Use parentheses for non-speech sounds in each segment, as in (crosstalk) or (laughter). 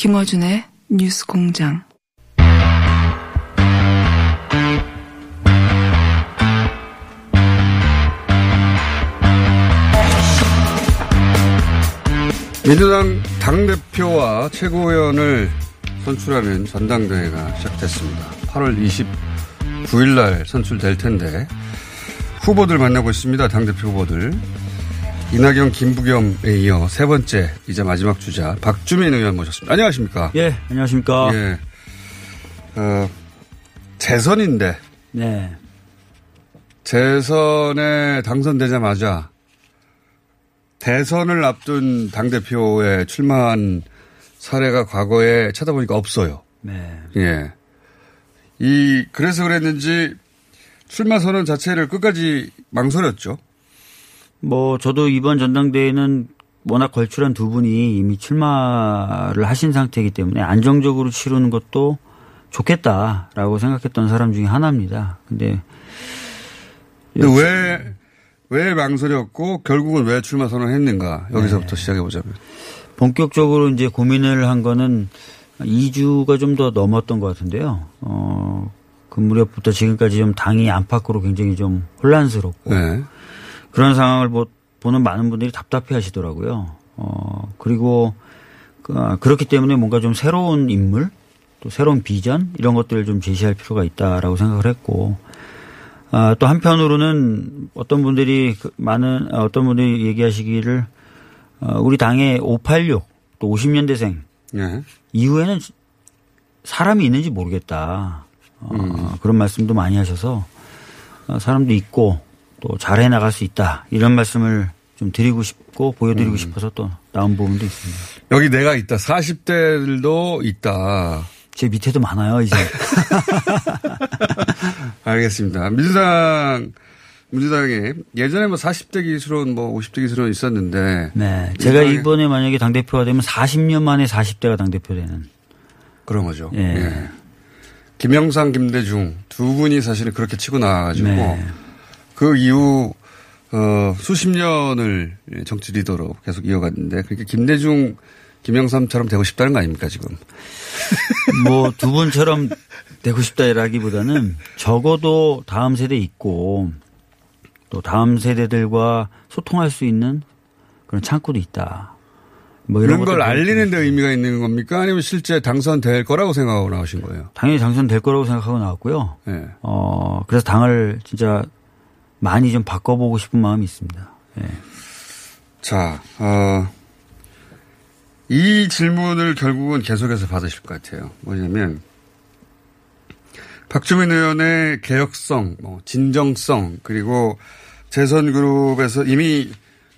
김어준의 뉴스 공장. 민주당 당대표와 최고위원을 선출하는 전당대회가 시작됐습니다. 8월 29일 날 선출될 텐데 후보들 만나고 있습니다. 당대표 후보들. 이낙연, 김부겸에 이어 세 번째 이제 마지막 주자 박주민 의원 모셨습니다. 안녕하십니까? 예, 안녕하십니까? 예. 어, 재선인데 네. 재선에 당선되자마자 대선을 앞둔 당 대표에 출마한 사례가 과거에 찾아보니까 없어요. 네. 예. 이, 그래서 그랬는지 출마 선언 자체를 끝까지 망설였죠. 뭐 저도 이번 전당대회는 워낙 걸출한 두 분이 이미 출마를 하신 상태이기 때문에 안정적으로 치르는 것도 좋겠다라고 생각했던 사람 중에 하나입니다. 근데, 근데 왜, 왜 망설였고 결국은 왜 출마 선언했는가 여기서부터 네. 시작해 보자면. 본격적으로 이제 고민을 한 거는 2주가 좀 더 넘었던 것 같은데요. 어, 그 무렵부터 지금까지 좀 당이 안팎으로 굉장히 좀 혼란스럽고 네. 그런 상황을 보, 보는 많은 분들이 답답해 하시더라고요. 어, 그리고 그, 그렇기 때문에 뭔가 좀 새로운 인물 또 새로운 비전 이런 것들을 좀 제시할 필요가 있다라고 생각을 했고 아, 또 한편으로는 어떤 분들이 그 많은 아, 어떤 분들이 얘기하시기를 어, 우리 당의 586 또 50년대생 네. 이후에는 사람이 있는지 모르겠다. 어, 그런 말씀도 많이 하셔서 어, 사람도 있고 또 잘해 나갈 수 있다. 이런 말씀을 좀 드리고 싶고 보여드리고 싶어서 또 나온 부분도 있습니다. 여기 내가 있다. 40대들도 있다. 제 밑에도 많아요, 이제. (laughs) 알겠습니다. 민주당, 민주당에 예전에 뭐 40대 기술은 뭐 50대 기술은 있었는데. 네. 제가 이번에 만약에 당대표가 되면 40년 만에 40대가 당대표 되는. 그런 거죠. 예. 예. 김영삼, 김대중 두 분이 사실은 그렇게 치고 나와가지고 네. 그 이후 어, 수십 년을 정치 리더로 계속 이어갔는데 그러니까 김대중, 김영삼처럼 되고 싶다는 거 아닙니까 지금? (laughs) 뭐 두 분처럼 되고 싶다라기보다는 적어도 다음 세대 있고 또 다음 세대들과 소통할 수 있는 그런 창구도 있다. 뭐 이런 걸 것들 알리는 데 의미가 있는 겁니까? 아니면 실제 당선될 거라고 생각하고 나오신 거예요? 당연히 당선될 거라고 생각하고 나왔고요. 예. 어, 그래서 당을 진짜 많이 좀 바꿔보고 싶은 마음이 있습니다. 예. 자, 어, 이 질문을 결국은 계속해서 받으실 것 같아요. 뭐냐면, 박주민 의원의 개혁성, 뭐, 진정성, 그리고 재선그룹에서 이미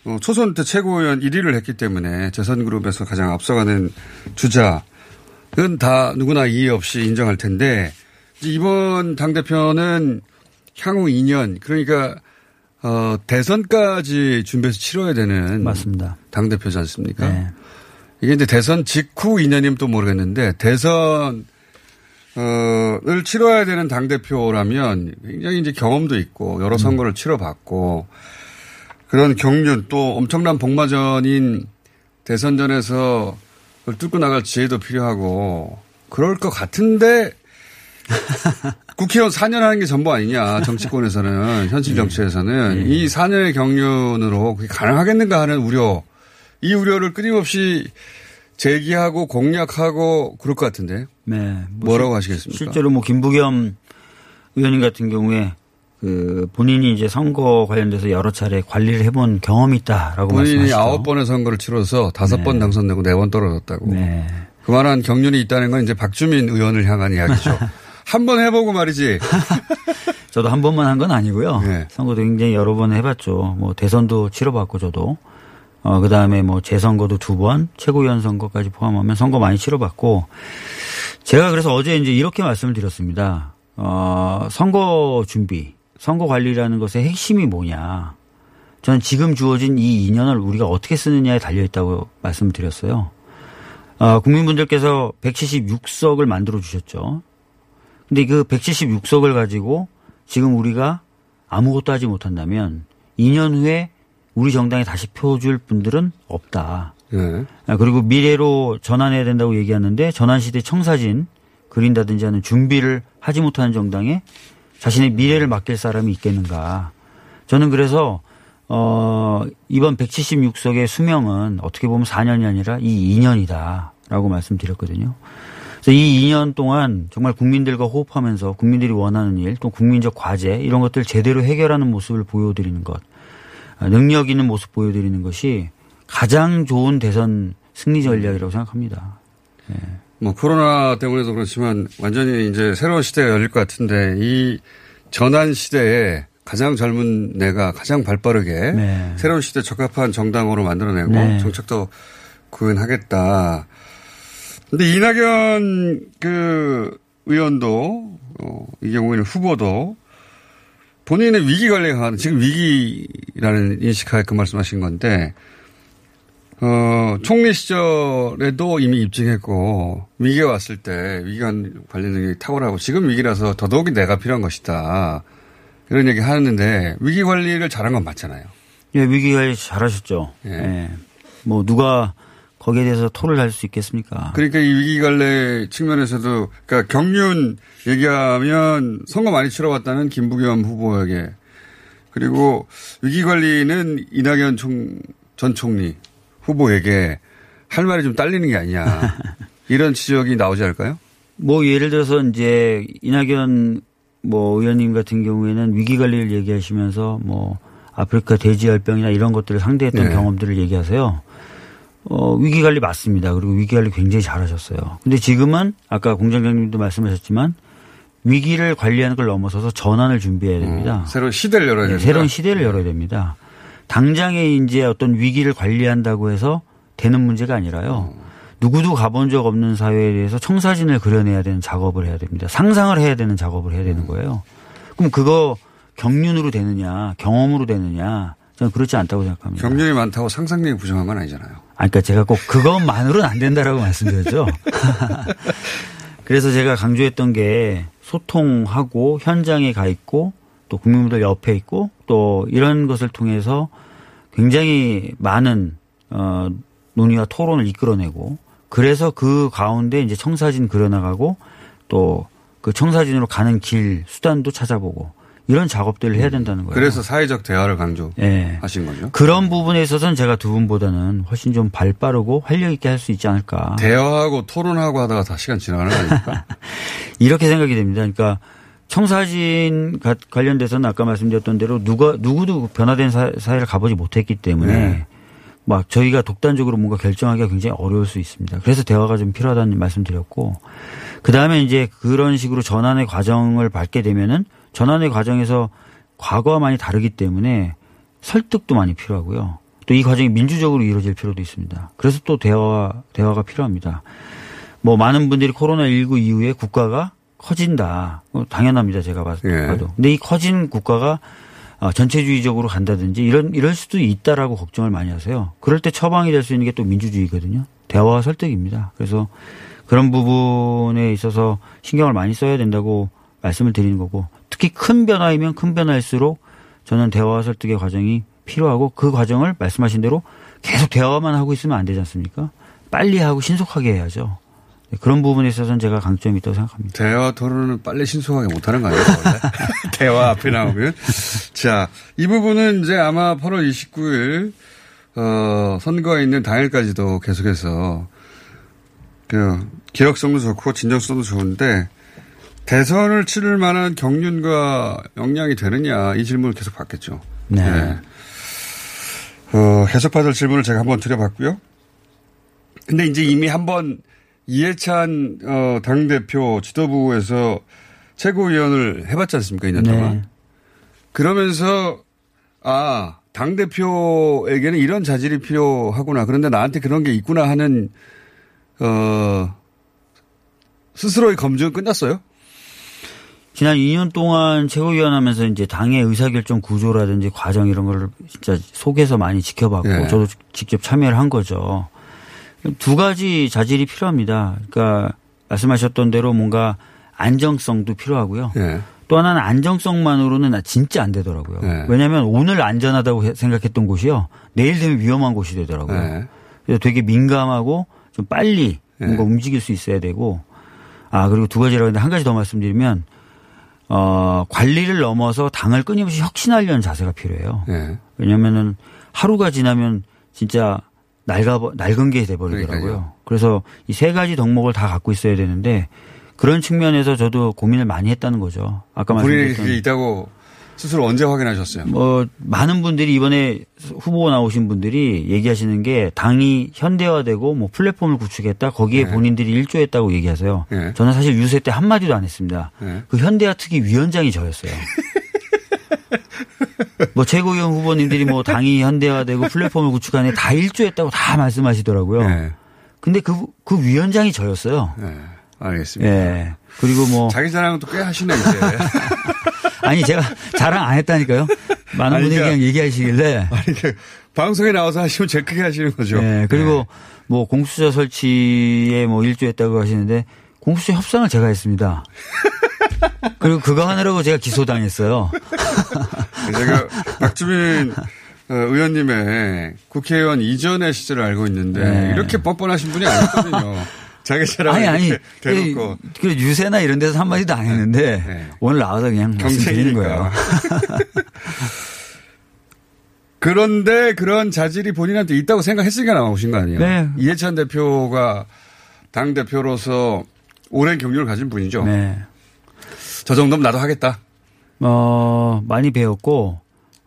어, 초선 때 최고위원 1위를 했기 때문에 재선그룹에서 가장 앞서가는 주자는 다 누구나 이의 없이 인정할 텐데, 이번 당대표는 향후 2년, 그러니까, 어, 대선까지 준비해서 치러야 되는. 맞습니다. 당 대표지 않습니까? 네. 이게 이제 대선 직후 인연이면 또 모르겠는데 대선 어를 치러야 되는 당 대표라면 굉장히 이제 경험도 있고 여러 선거를 치러봤고 그런 경륜 또 엄청난 복마전인 대선전에서 뚫고 나갈 지혜도 필요하고 그럴 것 같은데 (laughs) 국회의원 4년 하는 게 전부 아니냐 정치권에서는 (laughs) 현실 정치에서는 이 4년의 경륜으로 그게 가능하겠는가 하는 우려 이 우려를 끊임없이 제기하고 공략하고 그럴 것 같은데 네. 뭐 뭐라고 실- 하시겠습니까? 실제로 뭐 김부겸 의원님 같은 경우에 그 본인이 이제 선거 관련돼서 여러 차례 관리를 해본 경험이 있다라고 본인이 말씀하시죠. 아홉 번의 선거를 치러서 다섯 번 당선되고 네 번 떨어졌다고. 네. 그만한 경륜이 있다는 건 이제 박주민 의원을 향한 이야기죠. (laughs) 한 번 해보고 말이지. (laughs) 저도 한 번만 한 건 아니고요. 네. 선거도 굉장히 여러 번 해봤죠. 뭐 대선도 치러봤고 저도. 어, 그 다음에 뭐 재선거도 두 번, 최고위원 선거까지 포함하면 선거 많이 치러봤고 제가 그래서 어제 이제 이렇게 말씀을 드렸습니다. 어, 선거 준비, 선거 관리라는 것의 핵심이 뭐냐. 저는 지금 주어진 이 2년을 우리가 어떻게 쓰느냐에 달려있다고 말씀을 드렸어요. 어, 국민분들께서 176석을 만들어 주셨죠. 근데 그 176석을 가지고 지금 우리가 아무것도 하지 못한다면 2년 후에 우리 정당에 다시 표 줄 분들은 없다. 네. 아, 그리고 미래로 전환해야 된다고 얘기하는데 전환 시대 청사진 그린다든지 하는 준비를 하지 못하는 정당에 자신의 미래를 맡길 사람이 있겠는가. 저는 그래서 어 이번 176석의 수명은 어떻게 보면 4년이 아니라 이 2년이다라고 말씀드렸거든요. 그래서 이 2년 동안 정말 국민들과 호흡하면서 국민들이 원하는 일, 또 국민적 과제 이런 것들 제대로 해결하는 모습을 보여드리는 것, 아, 능력 있는 모습 보여드리는 것이 가장 좋은 대선 승리 전략이라고 생각합니다. 뭐 코로나 때문에도 그렇지만 완전히 이제 새로운 시대가 열릴 것 같은데 이 전환 시대에 가장 젊은 내가 가장 발빠르게 네. 새로운 시대에 적합한 정당으로 만들어내고 네. 정책도 구현하겠다. 근데 이낙연 그 의원도 어, 이 경우에는 후보도 본인의 위기 관리에 강한 지금 위기라는 인식하에 그 말씀하신 건데 어, 총리 시절에도 이미 입증했고, 위기가 왔을 때 위기 관리 능력이 탁월하고, 지금 위기라서 더더욱이 내가 필요한 것이다. 이런 얘기 하는데, 위기 관리를 잘한 건 맞잖아요. 예, 위기 관리 잘하셨죠. 예. 예. 뭐 누가 거기에 대해서 토를 할수 있겠습니까? 그러니까 이 위기 관리 측면에서도, 그러니까 경륜 얘기하면 선거 많이 치러봤다는 김부겸 후보에게, 그리고 위기 관리는 이낙연 총, 전 총리 후보에게 할 말이 좀 딸리는 게 아니냐. (laughs) 이런 지적이 나오지 않을까요? 뭐 예를 들어서 이제 이낙연 뭐 의원님 같은 경우에는 위기 관리를 얘기하시면서 뭐 아프리카 돼지열병이나 이런 것들을 상대했던 네. 경험들을 얘기하세요. 어, 위기 관리 맞습니다. 그리고 위기 관리 굉장히 잘하셨어요. 근데 지금은 아까 공장장님도 말씀하셨지만 위기를 관리하는 걸 넘어서서 전환을 준비해야 됩니다. 새로운 시대를 열어야 네, 된다. 새로운 시대를 열어야 됩니다. 당장에 이제 어떤 위기를 관리한다고 해서 되는 문제가 아니라요. 누구도 가본 적 없는 사회에 대해서 청사진을 그려내야 되는 작업을 해야 됩니다. 상상을 해야 되는 작업을 해야 되는 거예요. 그럼 그거 경륜으로 되느냐, 경험으로 되느냐, 저는 그렇지 않다고 생각합니다. 경륜이 많다고 상상력이 부정한 건 아니잖아요. 아, 그러니까 제가 꼭 그것만으로는 안 된다라고 (laughs) 말씀드렸죠. (laughs) 그래서 제가 강조했던 게 소통하고 현장에 가 있고 또 국민들 옆에 있고 또 이런 것을 통해서 굉장히 많은 어 논의와 토론을 이끌어내고 그래서 그 가운데 이제 청사진 그려나가고 또 그 청사진으로 가는 길 수단도 찾아보고 이런 작업들을 해야 된다는 거예요. 그래서 사회적 대화를 강조하신 예. 거죠. 그런 부분에 있어서는 제가 두 분보다는 훨씬 좀 발 빠르고 활력 있게 할 수 있지 않을까. 대화하고 토론하고 하다가 다 시간 지나가는 거 아닙니까? (laughs) 이렇게 생각이 됩니다. 그러니까 청사진 가- 관련돼서는 아까 말씀드렸던 대로 누가 누구도 변화된 사, 사회를 가보지 못했기 때문에 네. 막 저희가 독단적으로 뭔가 결정하기가 굉장히 어려울 수 있습니다. 그래서 대화가 좀 필요하다는 말씀드렸고 그 다음에 이제 그런 식으로 전환의 과정을 밟게 되면은 전환의 과정에서 과거와 많이 다르기 때문에 설득도 많이 필요하고요. 또 이 과정이 민주적으로 이루어질 필요도 있습니다. 그래서 또 대화 대화가 필요합니다. 뭐 많은 분들이 코로나 19 이후에 국가가 커진다. 어, 당연합니다. 제가 봤- 예. 봐도. 근데 이 커진 국가가 어, 전체주의적으로 간다든지 이런 이럴 수도 있다라고 걱정을 많이 하세요. 그럴 때 처방이 될 수 있는 게 또 민주주의거든요. 대화와 설득입니다. 그래서 그런 부분에 있어서 신경을 많이 써야 된다고 말씀을 드리는 거고 특히 큰 변화이면 큰 변화일수록 저는 대화와 설득의 과정이 필요하고 그 과정을 말씀하신 대로 계속 대화만 하고 있으면 안 되지 않습니까? 빨리 하고 신속하게 해야죠. 네, 그런 부분에 있어서는 제가 강점이 있다고 생각합니다. 대화 토론은 빨리 신속하게 못하는 거 아니에요? (laughs) 대화 앞에 나오면. 자, 이 부분은 이제 아마 8월 29일, 어, 선거가 있는 당일까지도 계속해서, 그, 기억성도 좋고 진정성도 좋은데, 대선을 치를 만한 경륜과 역량이 되느냐, 이 질문을 계속 받겠죠. 네. 어, 해석받을 질문을 제가 한번 드려봤고요. 근데 이제 이미 한번 이해찬 어, 당 대표 지도부에서 최고위원을 해봤지 않습니까? 2년 네. 동안. 그러면서 아, 당 대표에게는 이런 자질이 필요하구나. 그런데 나한테 그런 게 있구나 하는 어, 스스로의 검증은 끝났어요? 지난 2년 동안 최고위원 하면서 이제 당의 의사결정 구조라든지 과정 이런 거를 진짜 속에서 많이 지켜봤고 예. 저도 직접 참여를 한 거죠. 두 가지 자질이 필요합니다. 그러니까 말씀하셨던 대로 뭔가 안정성도 필요하고요. 예. 또 하나는 안정성만으로는 진짜 안 되더라고요. 네. 왜냐하면 오늘 안전하다고 해- 생각했던 곳이요. 내일 되면 위험한 곳이 되더라고요. 네. 그래서 되게 민감하고 좀 빨리 뭔가 움직일 수 있어야 되고 아 그리고 두 가지라고 했는데 한 가지 더 말씀드리면 어 관리를 넘어서 당을 끊임없이 혁신하려는 자세가 필요해요. 예. 왜냐면은 하루가 지나면 진짜 낡아 낡은 게 돼버리더라고요. 그러니까요. 그래서 이 세 가지 덕목을 다 갖고 있어야 되는데 그런 측면에서 저도 고민을 많이 했다는 거죠. 아까 말씀드렸던 그게 있다고 스스로 언제 확인하셨어요? 뭐 많은 분들이 이번에 후보 나오신 분들이 얘기하시는 게 당이 현대화되고 뭐 플랫폼을 구축했다 거기에 네. 본인들이 일조했다고 얘기하세요. 네. 저는 사실 유세 때 한 마디도 안 했습니다. 네. 그 현대화 특위 위원장이 저였어요. (laughs) 뭐 최고위원 후보님들이 뭐 당이 현대화되고 플랫폼을 구축하는 다 일조했다고 다 말씀하시더라고요. 네. 근데 그, 그 위원장이 저였어요. 네. 알겠습니다. 예. 그리고 뭐 자기 자랑은 또 꽤 하시네, 이제. (laughs) 아니 제가 자랑 안 했다니까요. 많은 아니, 분들이 그러니까- 그냥 얘기하시길래 아니, 그 방송에 나와서 하시면 제일 크게 하시는 거죠. 네, 그리고 뭐 공수처 설치에 뭐 일조했다고 하시는데 공수처 협상을 제가 했습니다. (laughs) 그리고 그거 하느라고 제가 기소당했어요. 네. 제가 박주민 어, 의원님의 국회의원 이전의 시절을 알고 있는데 네. 이렇게 뻔뻔하신 분이 아니거든요. 자기 자랑 아니 아니 대놓고 그, 그 유세나 이런 데서 한 마디도 안 했는데 네. 오늘 나와서 그냥 말씀드리는 거예요. (laughs) 그런데 그런 자질이 본인한테 있다고 생각했으니까 나오신 거 아니에요? 네. 이해찬 대표가 당 대표로서 오랜 경륜을 가진 분이죠. 네. 저 정도면 나도 하겠다. 어 많이 배웠고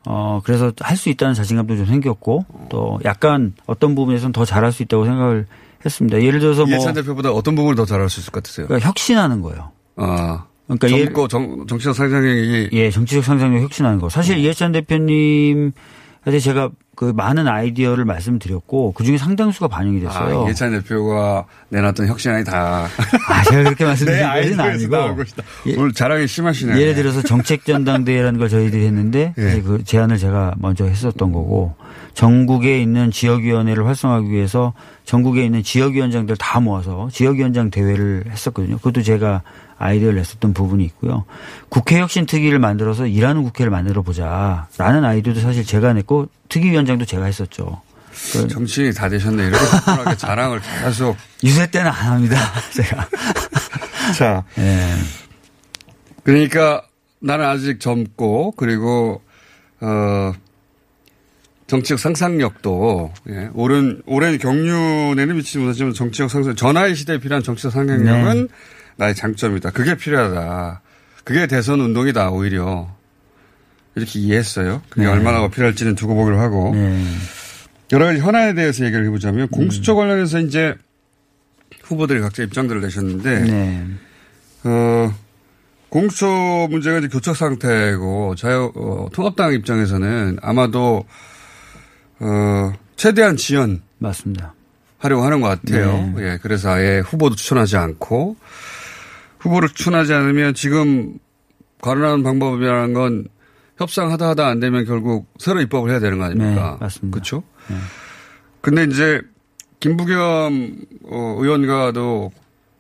어 그래서 할 수 있다는 자신감도 좀 생겼고 또 약간 어떤 부분에서는 더 잘할 수 있다고 생각을 했습니다. 예를 들어서 뭐 이해찬 대표보다 어떤 부분을 더 잘할 수 있을 것 같으세요? 그러니까 혁신하는 거예요. 아, 그러니까 예를- 젊고 정, 정치적 상상력이 예, 정치적 상상력 혁신하는 거. 네. 사실 이해찬 대표님한테 제가 그 많은 아이디어를 말씀드렸고 그 중에 상당수가 반영이 됐어요. 아, 이해찬 대표가 내놨던 혁신안이 다. 아, 제가 그렇게 내 말씀드린 것은 아니고. 예, 오늘 자랑이 심하시네. 예를 들어서 정책 전당대회라는 걸 저희들이 했는데 예. 그 제안을 제가 먼저 했었던 거고 전국에 있는 지역위원회를 활성화하기 위해서 전국에 있는 지역위원장들 다 모아서 지역위원장 대회를 했었거든요. 그것도 제가 아이디어를 냈었던 부분이 있고요. 국회 혁신 특위를 만들어서 일하는 국회를 만들어 보자라는 아이디어도 사실 제가 냈고 특위위원장도 제가 했었죠. 그 정치인이 다 되셨네. 이렇게 뻔뻔하게 자랑을 계속. (laughs) 유세 때는 안 합니다. 제가. (laughs) 자, 예. 그러니까 나는 아직 젊고 그리고 어 정치적 상상력도 예, 오랜 오랜 경륜에는 미치지 못하지만 정치적 상상 전화의 시대에 필요한 정치적 상상력은 네. 나의 장점이다. 그게 필요하다. 그게 대선 운동이다. 오히려 이렇게 이해했어요. 그게 네. 얼마나 필요할지는 두고 보기로 하고 네. 여러 가지 현안에 대해서 얘기를 해보자면 공수처 관련해서 이제 후보들이 각자 입장들을 내셨는데 네. 어, 공수처 문제가 이제 교착 상태고 자유 어, 통합당 입장에서는 아마도 어, 최대한 지연 맞습니다. 하려고 하는 것 같아요. 네. 예, 그래서 아예 후보도 추천하지 않고 후보를 추천하지 않으면 지금 거론하는 방법이라는 건 협상하다 하다 안 되면 결국 새로 입법을 해야 되는 거 아닙니까? 네, 맞습니다. 그렇죠? 근데 이제 김부겸 어, 의원과도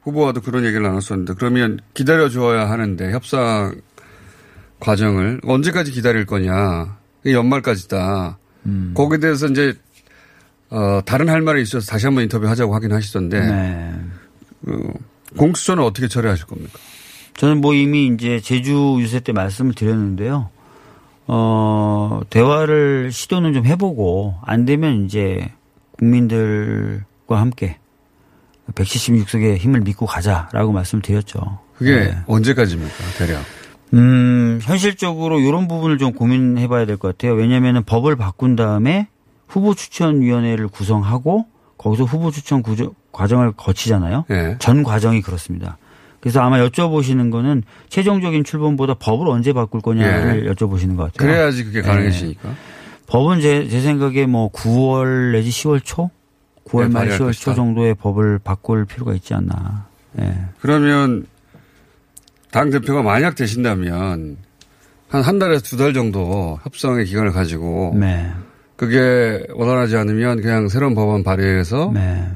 후보와도 그런 얘기를 나눴었는데 그러면 기다려 주어야 하는데 협상 과정을 언제까지 기다릴 거냐? 연말까지다. 음. 거기에 대해서 이제 어, 다른 할 말이 있어서 다시 한번 인터뷰 하자고 하긴 하시던데 네. 어, 공수처는 어떻게 처리하실 겁니까? 저는 뭐 이미 이제 제주 유세 때 말씀을 드렸는데요. 어, 대화를 시도는 좀 해보고 안 되면 이제 국민들과 함께 176석의 힘을 믿고 가자라고 말씀을 드렸죠. 그게 네. 언제까지입니까, 대략? 음, 현실적으로 이런 부분을 좀 고민해 봐야 될 것 같아요. 왜냐하면 법을 바꾼 다음에 후보 추천위원회를 구성하고 거기서 후보 추천 구조, 과정을 거치잖아요. 예. 전 과정이 그렇습니다. 그래서 아마 여쭤보시는 거는 최종적인 출범보다 법을 언제 바꿀 거냐를 여쭤보시는 것 같아요. 예. 그래야지 그게 네. 가능해지니까. 법은 제, 제 생각에 뭐 9월 내지 10월 초? 9월 네, 말 발의할 10월 것이다. 초 정도의 법을 바꿀 필요가 있지 않나. 예. 그러면 당 대표가 만약 되신다면 한 한 달에서 두 달 정도 협상의 기간을 가지고 네. 그게 원활하지 않으면 그냥 새로운 법안 발의해서 네.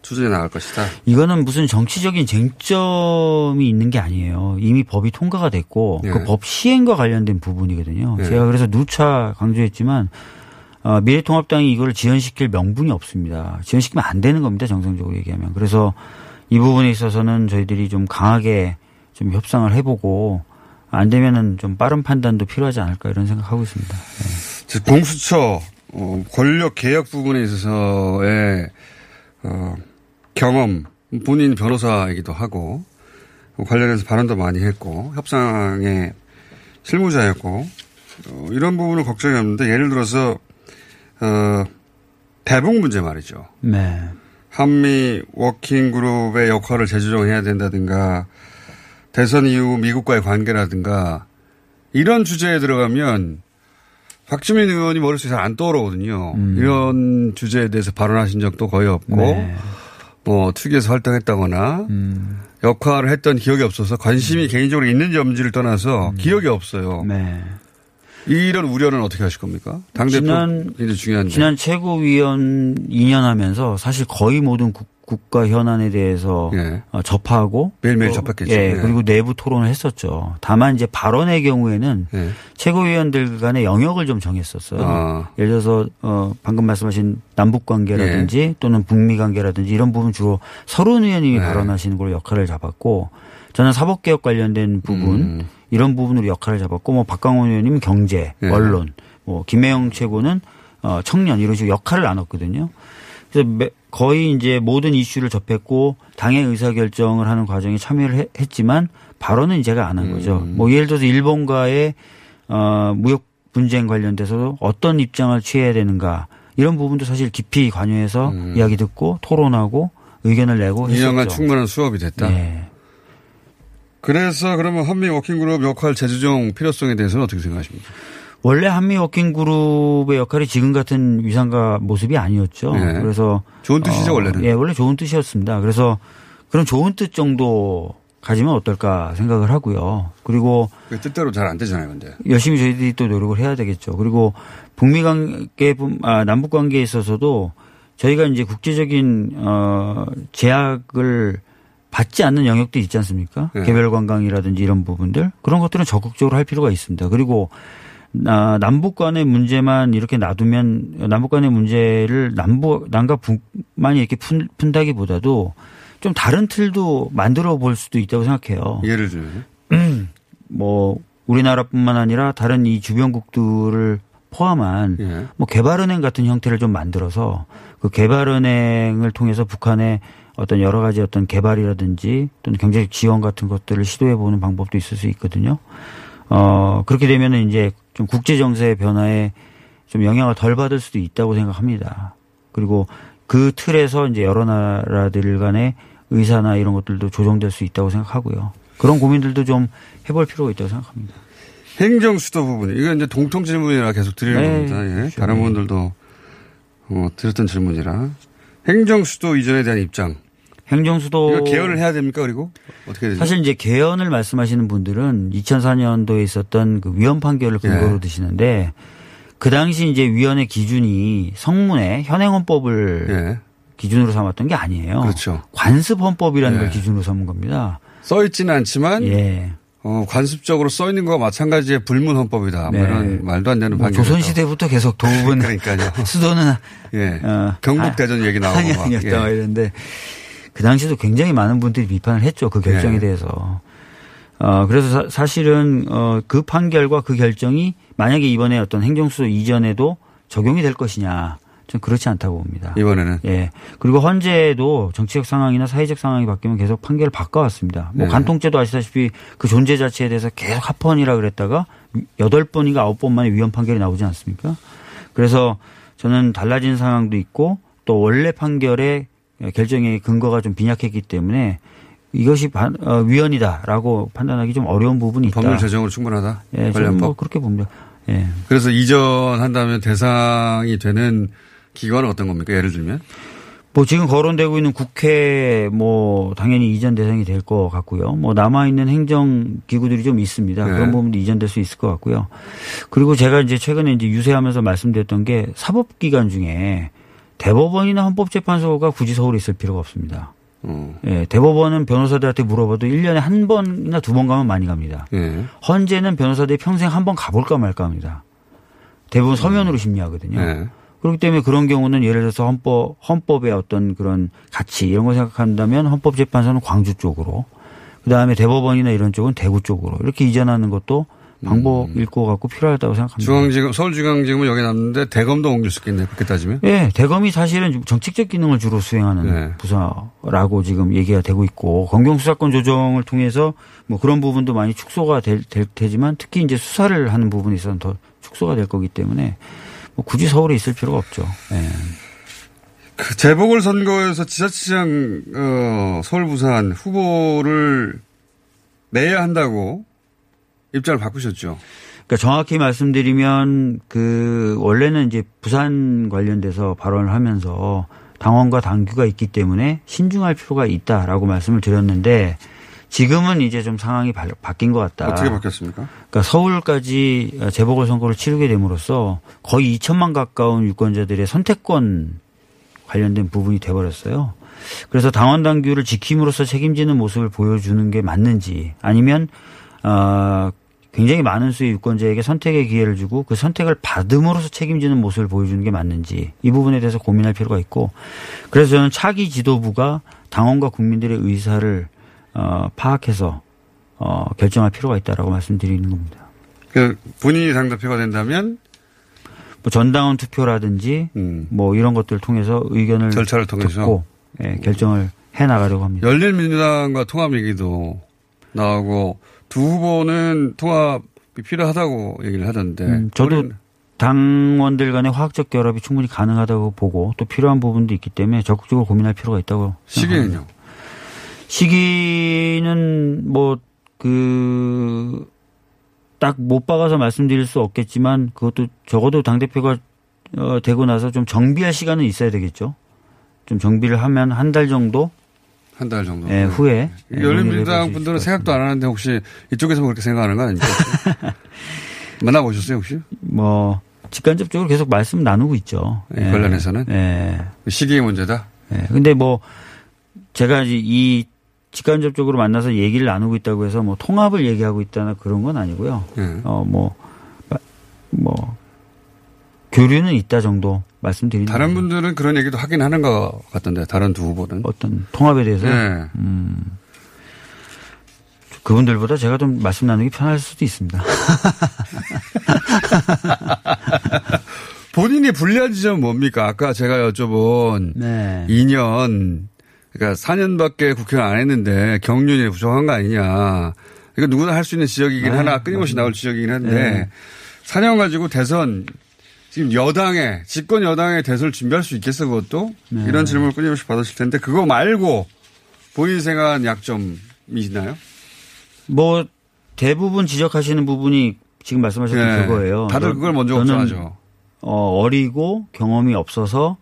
추진해 나갈 것이다. 이거는 무슨 정치적인 쟁점이 있는 게 아니에요. 이미 법이 통과가 됐고 예. 그법 시행과 관련된 부분이거든요. 예. 제가 그래서 누차 강조했지만 어, 미래통합당이 이거를 지연시킬 명분이 없습니다. 지연시키면 안 되는 겁니다. 정상적으로 얘기하면. 그래서 이 부분에 있어서는 저희들이 좀 강하게 좀 협상을 해보고 안 되면은 좀 빠른 판단도 필요하지 않을까 이런 생각하고 있습니다. 즉 공수처 어, 권력 개혁 부분에 있어서의 어, 경험 본인 변호사이기도 하고 관련해서 발언도 많이 했고 협상의 실무자였고 어, 이런 부분은 걱정이 없는데 예를 들어서 어, 대북 문제 말이죠. 네. 한미 워킹 그룹의 역할을 재조정해야 된다든가 대선 이후 미국과의 관계라든가 이런 주제에 들어가면 박주민 의원이 머릿속에 잘 안 떠오르거든요. 이런 주제에 대해서 발언하신 적도 거의 없고 네. 뭐 특위에서 활동했다거나 역할을 했던 기억이 없어서 관심이 개인적으로 있는지 없는지를 떠나서 기억이 없어요. 네. 이런 우려는 어떻게 하실 겁니까? 당대표 지난- 굉장히 중요한데. 지난 최고위원 2년 하면서 사실 거의 모든 국, 국가 현안에 대해서 예. 어, 접하고 매일매일 어, 접했겠죠. 예, 예. 그리고 내부 토론을 했었죠. 다만 이제 발언의 경우에는 예. 최고위원들 간의 영역을 좀 정했었어요. 아. 예를 들어서 어 방금 말씀하신 남북 관계라든지 예. 또는 북미 관계라든지 이런 부분 주로 서른 의원님이 네. 발언하시는 걸로 역할을 잡았고 저는 사법개혁 관련된 부분 음. 이런 부분으로 역할을 잡았고 뭐 박강원 의원님은 경제, 예. 언론, 뭐 김혜영 최고는 어 청년 이런 식으로 역할을 나눴거든요. 그래서 매- 거의 이제 모든 이슈를 접했고 당의 의사 결정을 하는 과정에 참여를 해- 했지만 발언은 제가 안 한 거죠. 음. 뭐 예를 들어서 일본과의 어 무역 분쟁 관련돼서도 어떤 입장을 취해야 되는가 이런 부분도 사실 깊이 관여해서 이야기 듣고 토론하고 의견을 내고 했었죠. 2년간 충분한 수업이 됐다. 네. 그래서 그러면 한미 워킹그룹 역할 재조정 필요성에 대해서는 어떻게 생각하십니까? 원래 한미 워킹 그룹의 역할이 지금 같은 위상과 모습이 아니었죠. 네. 그래서 좋은 뜻이죠, 원래는. 예, 원래 좋은 뜻이었습니다. 그래서 그런 좋은 뜻 정도 가지면 어떨까 생각을 하고요. 그리고 그 뜻대로 잘 안 되잖아요, 근데. 열심히 저희들이 또 노력을 해야 되겠죠. 그리고 북미 관계, 아, 남북 관계에 있어서도 저희가 이제 국제적인 어 제약을 받지 않는 영역도 있지 않습니까? 네. 개별 관광이라든지 이런 부분들 그런 것들은 적극적으로 할 필요가 있습니다. 그리고 아, 남북 간의 문제만 이렇게 놔두면 남북 간의 문제를 남북 남과 북만이 이렇게 푼, 푼다기보다도 좀 다른 틀도 만들어 볼 수도 있다고 생각해요. 예를 들면. (clears throat) 뭐 우리나라뿐만 아니라 다른 이 주변국들을 포함한 예. 뭐 개발은행 같은 형태를 좀 만들어서 그 개발은행을 통해서 북한의 어떤 여러 가지 어떤 개발이라든지 또는 경제적 지원 같은 것들을 시도해 보는 방법도 있을 수 있거든요. 어, 그렇게 되면은 이제 좀 국제 정세의 변화에 좀 영향을 덜 받을 수도 있다고 생각합니다. 그리고 그 틀에서 이제 여러 나라들 간의 의사나 이런 것들도 조정될 수 있다고 생각하고요. 그런 고민들도 좀 해볼 필요가 있다고 생각합니다. 행정 수도 부분. 이거 이제 동통 질문이라 계속 드리는 네, 겁니다. 예. 그렇죠. 다른 네. 분들도 어, 드렸던 질문이라. 행정 수도 이전에 대한 입장. 행정수도 개헌을 해야 됩니까 그리고 어떻게 되죠? 사실 이제 개헌을 말씀하시는 분들은 2004년도에 있었던 그 위헌 판결을 근거로 예. 드시는데 그 당시 이제 위헌의 기준이 성문에 현행 헌법을 예. 기준으로 삼았던 게 아니에요. 그렇죠. 관습 헌법이라는 예. 걸 기준으로 삼은 겁니다. 써 있지는 않지만 예. 어, 관습적으로 써 있는 거와 마찬가지의 불문 헌법이다. 네. 뭐 이런 말도 안 되는 뭐 판결. 조선 시대부터 계속 도읍은 (laughs) 그러니까요. (laughs) 수도는 예. 어, 경북 대전 얘기 나오고 막. 한양이었다 막 예. 이랬는데 그 당시도 굉장히 많은 분들이 비판을 했죠. 그 결정에 예. 대해서. 어, 그래서 사, 실은 어, 그 판결과 그 결정이 만약에 이번에 어떤 행정수도 이전에도 적용이 될 것이냐. 좀 그렇지 않다고 봅니다. 이번에는 예. 그리고 헌재도 정치적 상황이나 사회적 상황이 바뀌면 계속 판결을 바꿔왔습니다. 뭐 네. 간통죄도 아시다시피 그 존재 자체에 대해서 계속 합헌이라 그랬다가 여덟 번인가 아홉 번 만에 위헌 판결이 나오지 않습니까? 그래서 저는 달라진 상황도 있고 또 원래 판결의 결정의 근거가 좀 빈약했기 때문에 이것이 반- 어, 위헌이다라고 판단하기 좀 어려운 부분이 있다. 법률 제정으로 충분하다. 예, 저는 관련법. 뭐 그렇게 봅니다. 예. 그래서 이전한다면 대상이 되는 기관은 어떤 겁니까? 예를 들면 뭐 지금 거론되고 있는 국회 뭐 당연히 이전 대상이 될 것 같고요. 뭐 남아 있는 행정 기구들이 좀 있습니다. 네. 그런 부분도 이전될 수 있을 것 같고요. 그리고 제가 이제 최근에 이제 유세하면서 말씀드렸던 게 사법 기관 중에 대법원이나 헌법재판소가 굳이 서울에 있을 필요가 없습니다. 어. 예, 대법원은 변호사들한테 물어봐도 1년에 한 번이나 두 번 가면 많이 갑니다. 예. 헌재는 변호사들이 평생 한 번 가볼까 말까 합니다. 대부분 서면으로 심리하거든요. 예. 그렇기 때문에 그런 경우는 예를 들어서 헌법, 헌법의 어떤 그런 가치 이런 걸 생각한다면 헌법재판소는 광주 쪽으로 그 다음에 대법원이나 이런 쪽은 대구 쪽으로 이렇게 이전하는 것도 방법일 것 같고 필요하다고 생각합니다. 음. 중앙지검 서울중앙지검은 여기 남는데 대검도 옮길 수 있겠네요. 그렇게 따지면. 예, 대검이 사실은 정책적 기능을 주로 수행하는 네. 부서라고 지금 얘기가 되고 있고 검경수사권 조정을 통해서 뭐 그런 부분도 많이 축소가 될, 될 테지만 특히 이제 수사를 하는 부분에 있어서는 더 축소가 될 거기 때문에 뭐 굳이 서울에 있을 필요가 없죠. 예. 그 재보궐 선거에서 지자체장 어, 서울 부산 후보를 내야 한다고 입장을 바꾸셨죠. 그러니까 정확히 말씀드리면 그 원래는 이제 부산 관련돼서 발언을 하면서 당원과 당규가 있기 때문에 신중할 필요가 있다라고 말씀을 드렸는데 지금은 이제 좀 상황이 바, 바뀐 것 같다. 어떻게 바뀌었습니까? 그러니까 서울까지 재보궐 선거를 치르게 됨으로써 거의 2천만 가까운 유권자들의 선택권 관련된 부분이 돼버렸어요. 그래서 당원 당규를 지킴으로써 책임지는 모습을 보여주는 게 맞는지 아니면 어, 굉장히 많은 수의 유권자에게 선택의 기회를 주고 그 선택을 받음으로써 책임지는 모습을 보여주는 게 맞는지 이 부분에 대해서 고민할 필요가 있고 그래서 저는 차기 지도부가 당원과 국민들의 의사를 어, 파악해서 어, 결정할 필요가 있다라고 말씀드리는 겁니다. 그 본인이 당대표가 된다면 뭐 전당원 투표라든지 음, 뭐 이런 것들을 통해서 의견을 절차를 통해서 듣고 예, 결정을 해 나가려고 합니다. 열린민주당과 통합 얘기도 나오고 두 후보는 통합이 필요하다고 얘기를 하던데. 음, 저도 당원들 간의 화학적 결합이 충분히 가능하다고 보고 또 필요한 부분도 있기 때문에 적극적으로 고민할 필요가 있다고 생각합니다. 시기는요. 시기는 뭐 그 딱 못 박아서 말씀드릴 수 없겠지만 그것도 적어도 당 대표가 어, 되고 나서 좀 정비할 시간은 있어야 되겠죠. 좀 정비를 하면 한 달 정도 한 달 정도. 예, 후에 예, 논의를 열린민주당 분들은 생각도 안 하는데 혹시 이쪽에서 그렇게 생각하는 거 아닙니까? (laughs) 만나보셨어요 혹시? 뭐 직간접적으로 계속 말씀 나누고 있죠. 이 관련해서는? 예. 시기의 문제다. 예. 근데 뭐 제가 이 직간접적으로 만나서 얘기를 나누고 있다고 해서 뭐 통합을 얘기하고 있다나 그런 건 아니고요. 예. 어뭐뭐 교류는 있다 정도 말씀드리는 다른. 분들은 그런 얘기도 하긴 하는 것 같던데 다른 두 후보는. 어떤 통합에 대해서 예. 음. 그분들보다 제가 좀 말씀 나누기 편할 수도 있습니다. (laughs) 본인이 불리한 지점은 뭡니까? 아까 제가 여쭤본 네. 2년 그러니까 4년밖에 국회를 안 했는데 경륜이 부족한 거 아니냐. 이거 누구나 할 수 있는 지역이긴 네, 하나 끊임없이. 나올 지역이긴 한데 네. 4년 가지고 대선 지금 여당에 집권 여당의 대선을 준비할 수 있겠어 그것도 네. 이런 질문을 끊임없이 받으실 텐데 그거 말고 본인 생각한 약점이 있나요? 뭐 대부분 지적하시는 부분이 지금 말씀하셨던 네. 그거예요. 다들 너- 그걸 먼저 걱정하죠. 어, 어리고 경험이 없어서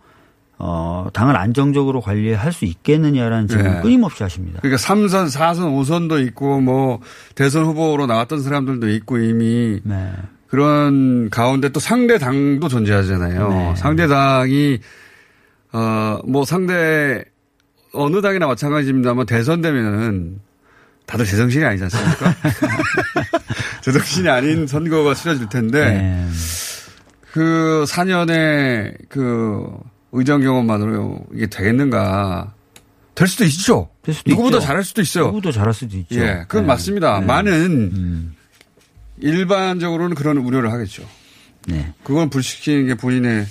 어, 당을 안정적으로 관리할 수 있겠느냐라는 질문 네. 을 끊임없이 하십니다. 그러니까 3선, 4선, 5선도 있고 뭐 대선 후보로 나왔던 사람들도 있고 이미 네. 그런 가운데 또 상대 당도 존재하잖아요. 네. 상대 당이 어 뭐 상대 어느 당이나 마찬가지입니다만 대선되면은 다들 제정신이 아니지 않습니까? (laughs) 제정신이 아닌 선거가 치러질 텐데 네. 그 4년의 그 의정 경험만으로 이게 되겠는가? 될 수도 있죠. 될 수도 누구보다 있죠. 잘할 수도 있어요. 누구도 잘할 수도 있죠. 예, 그건 네. 맞습니다. 네. 많은 음. 일반적으로는 그런 우려를 하겠죠. 네. 그건 불시키는 게 본인의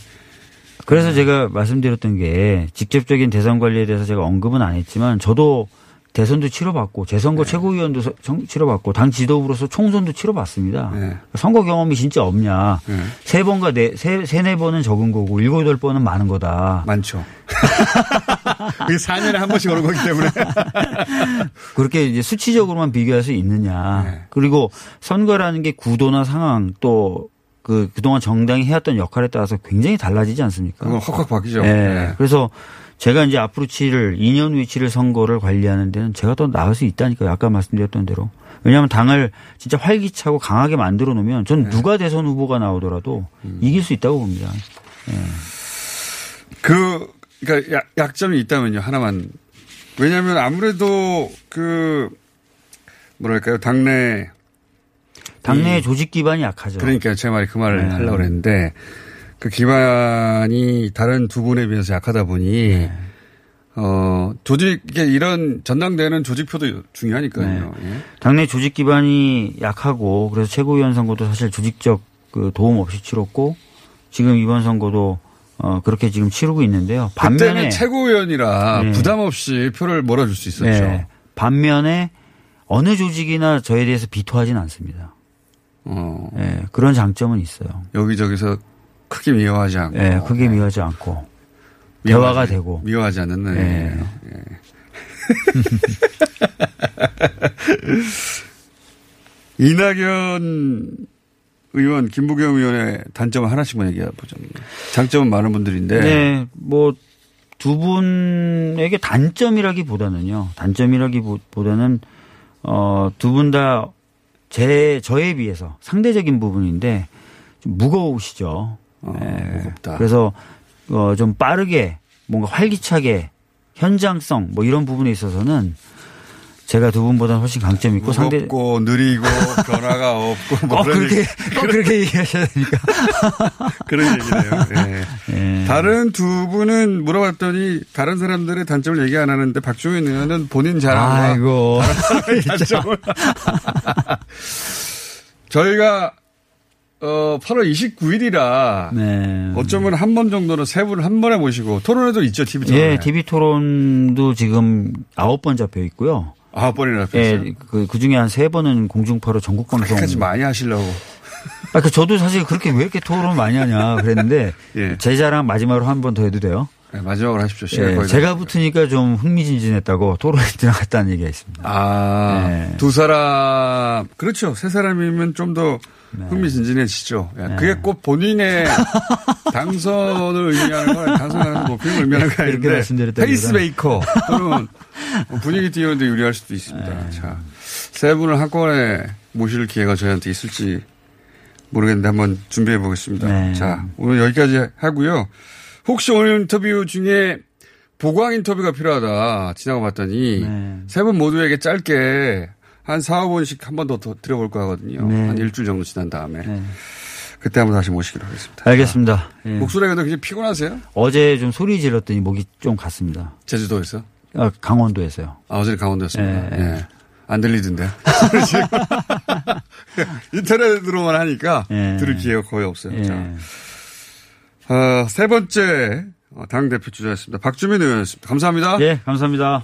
그래서 제가 말씀드렸던 게 직접적인 대선 관리에 대해서 제가 언급은 안 했지만 저도 대선도 치러봤고 재선거 네. 최고위원도 치러봤고 당 지도부로서 총선도 치러봤습니다. 네. 선거 경험이 진짜 없냐. 네. 세 번과 네, 세, 세네 번은 적은 거고 일곱 여덟 번은 많은 거다. 많죠. (laughs) 그게 4년에 한 번씩 오는 거기 때문에. (laughs) 그렇게 이제 수치적으로만 비교할 수 있느냐. 네. 그리고 선거라는 게 구도나 상황 또 그 그동안 정당이 해왔던 역할에 따라서 굉장히 달라지지 않습니까? 그건 확확 바뀌죠. 예. 네. 그래서 제가 이제 앞으로 치를 2년 후에 치를 선거를 관리하는 데는 제가 더 나을 수 있다니까요. 아까 말씀드렸던 대로. 왜냐하면 당을 진짜 활기차고 강하게 만들어 놓으면 전 네. 누가 대선 후보가 나오더라도 음. 이길 수 있다고 봅니다. 그, 그러니까 약, 약점이 있다면요. 하나만. 왜냐하면 아무래도 그 뭐랄까요. 당내 당내 조직 기반이 약하죠. 그러니까 제 말이 그 말을 네. 하려고 그랬는데 그 기반이 다른 두 분에 비해서 약하다 보니 네. 어 조직 이런 전당대회는 조직표도 중요하니까요. 네. 예. 당내 조직 기반이 약하고 그래서 최고위원 선거도 사실 조직적 그 도움 없이 치렀고 지금 이번 선거도 어 그렇게 지금 치르고 있는데요. 그때는 반면에 최고위원이라 네. 부담 없이 표를 몰아줄 수 있었죠. 네. 반면에 어느 조직이나 저에 대해서 비토하진 않습니다. 어, 예, 그런 장점은 있어요. 여기저기서 크게 미워하지 않고. 예, 크게 미워하지 않고 미워하지- 대화가 되고. 미워하지 않는. 네. 예. 예. (laughs) 이낙연 의원, 김부겸 의원의 단점을 하나씩만 얘기해 보죠. 장점은 많은 분들인데. 네, 뭐 두 분에게 단점이라기 보다는요. 단점이라기 보다는 어, 두 분 다 제 저에 비해서 상대적인 부분인데 좀 무거우시죠. 어, 예. 무겁다. 그래서 어, 좀 빠르게 뭔가 활기차게 현장성 뭐 이런 부분에 있어서는 제가 두 분보다는 훨씬 강점이 있고 상대 무겁고 느리고 변화가 (laughs) 없고 뭐꼭 그런 그렇게 얘기- 꼭 (laughs) 그렇게 얘기하셔야 되니까. (laughs) 그런 얘기네요. 예. 예. 다른 두 분은 물어봤더니 다른 사람들의 단점을 얘기 안 하는데 박종현 의원은 본인 자랑과 아이고. 단점을 저희가 어 8월 29일이라 네. 어쩌면 한 번 정도는 세 분을 한 번에 모시고 토론회도 있죠 TV 토론. 예, TV 토론도 지금 아홉 번 잡혀 있고요. 아홉 번이나 했어요. 예, 그, 그 중에 한 세 번은 공중파로 전국 방송. 그렇게까지 많이 하시려고. 아, 그 저도 사실 그렇게 왜 이렇게 토론 많이 하냐 그랬는데 (laughs) 예. 제 자랑 마지막으로 한 번 더 해도 돼요? 네, 마지막으로 하십시오. 예, 제가 다 붙으니까 좀 흥미진진했다고 토론에 들어갔다는 (laughs) 얘기가 있습니다. 아, 네. 두 사람, 그렇죠. 세 사람이면 좀 더 네. 흥미진진해지죠. 야, 그게 꼭 본인의 (laughs) 당선을 의미하는 건 당선하는 높이는 걸 의미하는 거 아닌데. 페이스메이커 또는 뭐 분위기 띄우는데 유리할 수도 있습니다. 네. 자, 세 분을 한꺼번에 모실 기회가 저희한테 있을지 모르겠는데 한번 준비해 보겠습니다. 네. 자, 오늘 여기까지 하고요. 혹시 오늘 인터뷰 중에 보강 인터뷰가 필요하다 지나가 봤더니 네. 세분 모두에게 짧게 한 4, 5분씩 한 번더 드려볼까 하거든요. 네. 한 일주일 정도 지난 다음에. 네. 그때 한번 다시 모시기로 하겠습니다. 알겠습니다. 예. 목소리가 굉장히 피곤하세요? 어제 좀 소리 질렀더니 목이 좀 갔습니다. 제주도에서? 아, 강원도에서요. 아, 어제 강원도였습니다. 예. 예. 안 들리던데. (laughs) 인터넷으로만 하니까 예. 들을 기회가 거의 없어요. 예. 자, 어, 세 번째 어, 당대표 주자였습니다. 박주민 의원이었습니다. 감사합니다. 예, 감사합니다.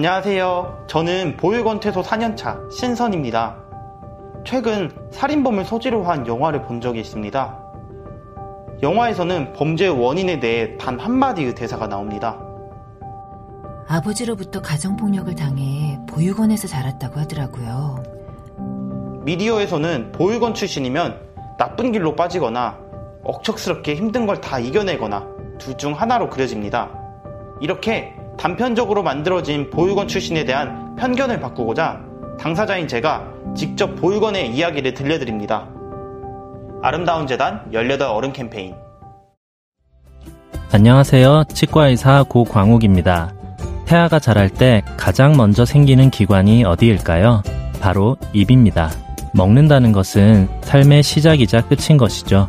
안녕하세요. 저는 보육원 퇴소 4년차 신선입니다. 최근 살인범을 소재로 한 영화를 본 적이 있습니다. 영화에서는 범죄 원인에 대해 단 한마디의 대사가 나옵니다. 아버지로부터 가정폭력을 당해 보육원에서 자랐다고 하더라고요. 미디어에서는 보육원 출신이면 나쁜 길로 빠지거나 억척스럽게 힘든 걸 다 이겨내거나 둘 중 하나로 그려집니다. 이렇게 단편적으로 만들어진 보육원 출신에 대한 편견을 바꾸고자 당사자인 제가 직접 보육원의 이야기를 들려드립니다. 아름다운 재단 18 어른 캠페인 안녕하세요. 치과의사 고광욱입니다. 태아가 자랄 때 가장 먼저 생기는 기관이 어디일까요? 바로 입입니다. 먹는다는 것은 삶의 시작이자 끝인 것이죠.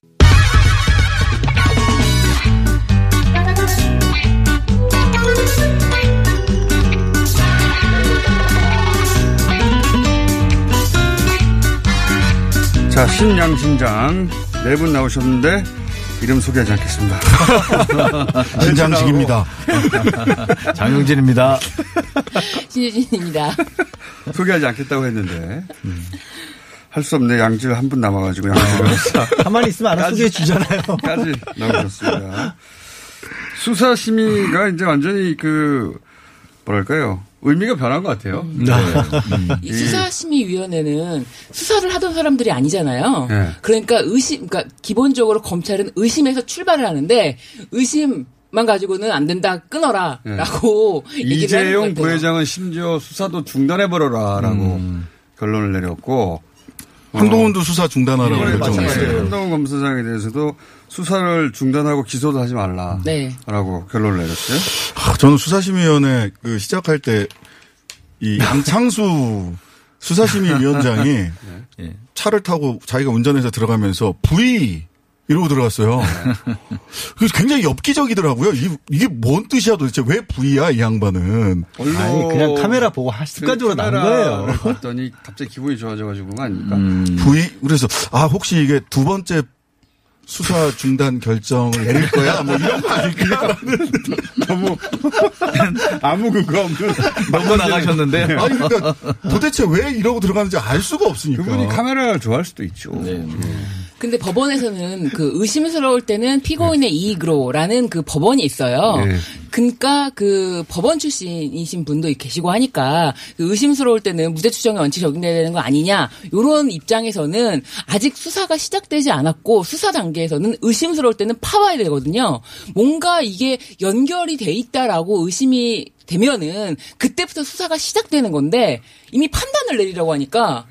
자, 신양신장 네 분 나오셨는데 이름 소개하지 않겠습니다. (laughs) 신장식입니다. 장영진입니다. 신유진입니다. 소개하지 않겠다고 했는데 할수 없네 양질 한 분 남아가지고 양질 가만히 있으면 안 소개해 주잖아요. 까지 나오셨습니다. 수사심의가 이제 완전히 그 뭐랄까요 의미가 변한 것 같아요. 네. 이 수사심의위원회는 수사를 하던 사람들이 아니잖아요. 네. 그러니까 의심, 그러니까 기본적으로 검찰은 의심에서 출발을 하는데 의심 만 가지고는 안 된다 끊어라라고 네. 얘기를 이재용. 부회장은 심지어 수사도 중단해 버려라라고 결론을 내렸고 한동훈도 수사 중단하라고 결정했어요. 한동훈 검사장에 대해서도 수사를 중단하고 기소도 하지 말라라고 네. 결론을 내렸어요. 아, 저는 수사심의위원회 그 시작할 때 이 (laughs) 양창수 수사심의위원장이 (laughs) 예, 차를 타고 자기가 운전해서 들어가면서 V 이러고 들어갔어요. (laughs) 그래서 굉장히 엽기적이더라고요. 이, 이게 뭔 뜻이야 도대체 왜 V야 이 양반은? 아니 그냥 카메라 보고 할 습관적으로 나온 거예요. 그 봤더니 갑자기 기분이 좋아져가지고 그거 아닙니까? V 그래서 아 혹시 이게 두 번째 수사 중단 결정을 내릴 거야? 뭐 이런 거 아닐까? (laughs) 너무 아무 근거 없는 너무 나가셨는데. 아니 그러니까 도대체 왜 이러고 들어가는지 알 수가 없으니까. 그분이 카메라를 좋아할 수도 있죠. 네. 근데 법원에서는 그 의심스러울 때는 피고인의 이익으로라는 그 법원이 있어요. 네. 그러니까 그 법원 출신이신 분도 계시고 하니까 그 의심스러울 때는 무죄 추정의 원칙 적용돼야 되는 거 아니냐 이런 입장에서는 아직 수사가 시작되지 않았고 수사 단계에서는 의심스러울 때는 파봐야 되거든요. 뭔가 이게 연결이 돼 있다라고 의심이 되면은 그때부터 수사가 시작되는 건데 이미 판단을 내리라고 하니까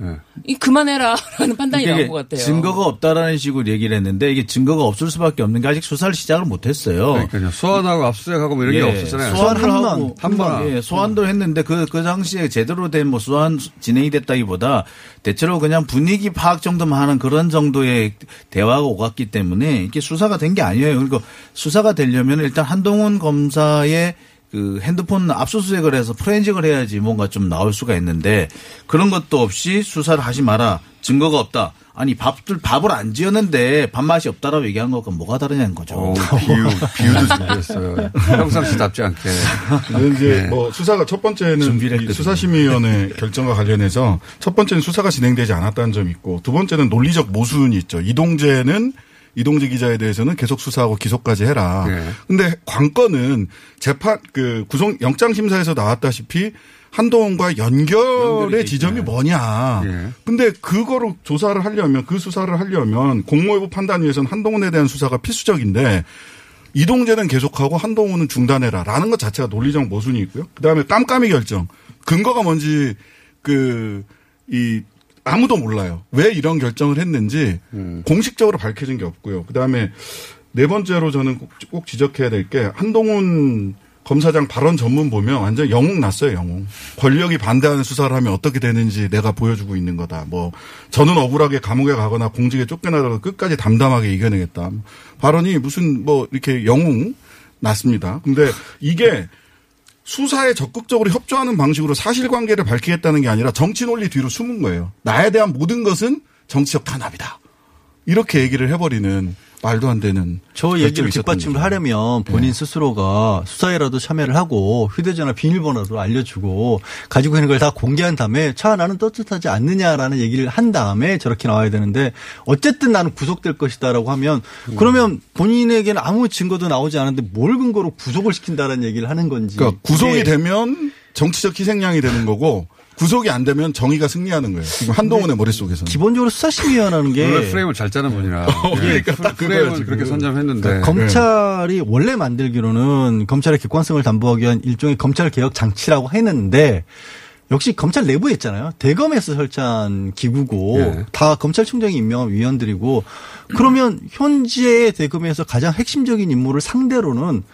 이 그만해라라는 판단이 나온 것 같아요. 증거가 없다라는 식으로 얘기를 했는데 이게 증거가 없을 수밖에 없는 게 아직 수사를 시작을 못했어요. 그러니까요. 소환하고 압수수색하고 뭐 이런 게 없었잖아요. 소환 한 하고 번, 한 번. 예, 소환도 했는데 그, 그 당시에 제대로 된 뭐 소환 진행이 됐다기보다 대체로 그냥 분위기 파악 정도만 하는 그런 정도의 대화가 오갔기 때문에 이게 수사가 된 게 아니에요. 그리고 수사가 되려면 일단 한동훈 검사의 그 핸드폰 압수수색을 해서 프렌직을 해야지 뭔가 좀 나올 수가 있는데 그런 것도 없이 수사를 하지 마라. 증거가 없다. 아니 밥들 밥을 안 지었는데 밥맛이 없다라고 얘기한 것과 뭐가 다르냐는 거죠. 오, 비유, 비유도 준비했어요. (laughs) 평상시답지 않게. 근데 이제 네. 뭐 수사가 첫 번째는 이 수사심의위원회 (laughs) 결정과 관련해서 첫 번째는 수사가 진행되지 않았다는 점이 있고 두 번째는 논리적 모순이 있죠. 이동재는 이동재 기자에 대해서는 계속 수사하고 기소까지 해라. 예. 근데 관건은 재판 그 구속 영장 심사에서 나왔다시피 한동훈과 연결의 지점이 뭐냐. 예. 근데 그거를 조사를 하려면 그 수사를 하려면 공모여부 판단 위해서는 한동훈에 대한 수사가 필수적인데 이동재는 계속하고 한동훈은 중단해라라는 것 자체가 논리적 모순이 있고요. 그다음에 깜깜이 결정 근거가 뭔지 그 이 아무도 몰라요. 왜 이런 결정을 했는지 공식적으로 밝혀진 게 없고요. 그다음에 네 번째로 저는 꼭, 꼭 지적해야 될 게 한동훈 검사장 발언 전문 보면 완전 영웅 났어요, 영웅. 권력이 반대하는 수사를 하면 어떻게 되는지 내가 보여주고 있는 거다. 뭐 저는 억울하게 감옥에 가거나 공직에 쫓겨나더라도 끝까지 담담하게 이겨내겠다. 발언이 무슨 뭐 이렇게 영웅 났습니다. 근데 이게 수사에 적극적으로 협조하는 방식으로 사실관계를 밝히겠다는 게 아니라 정치 논리 뒤로 숨은 거예요. 나에 대한 모든 것은 정치적 탄압이다. 이렇게 얘기를 해버리는 말도 안 되는. 저 얘기를 뒷받침을. 하려면 본인 스스로가 수사에라도 참여를 하고 휴대전화 비밀번호도 알려주고 가지고 있는 걸 다 공개한 다음에 차 나는 떳떳하지 않느냐라는 얘기를 한 다음에 저렇게 나와야 되는데 어쨌든 나는 구속될 것이다라고 하면 그러면 본인에게는 아무 증거도 나오지 않은데 뭘 근거로 구속을 시킨다라는 얘기를 하는 건지. 그러니까 구속이 이게 되면 정치적 희생양이 되는 거고 구속이 안 되면 정의가 승리하는 거예요. 지금 한동훈의 머릿속에서는. 기본적으로 수사심의위원회라는 게 원래 프레임을 잘 짜는 분이라. (laughs) 그러니까 딱 그거야, 프레임을 지금. 그렇게 선점했는데. 그러니까 검찰이 원래 만들기로는 검찰의 객관성을 담보하기 위한 일종의 검찰 개혁 장치라고 했는데 역시 검찰 내부에 있잖아요. 대검에서 설치한 기구고 예. 다 검찰총장이 임명한 위원들이고 그러면 현재 대검에서 가장 핵심적인 임무를 상대로는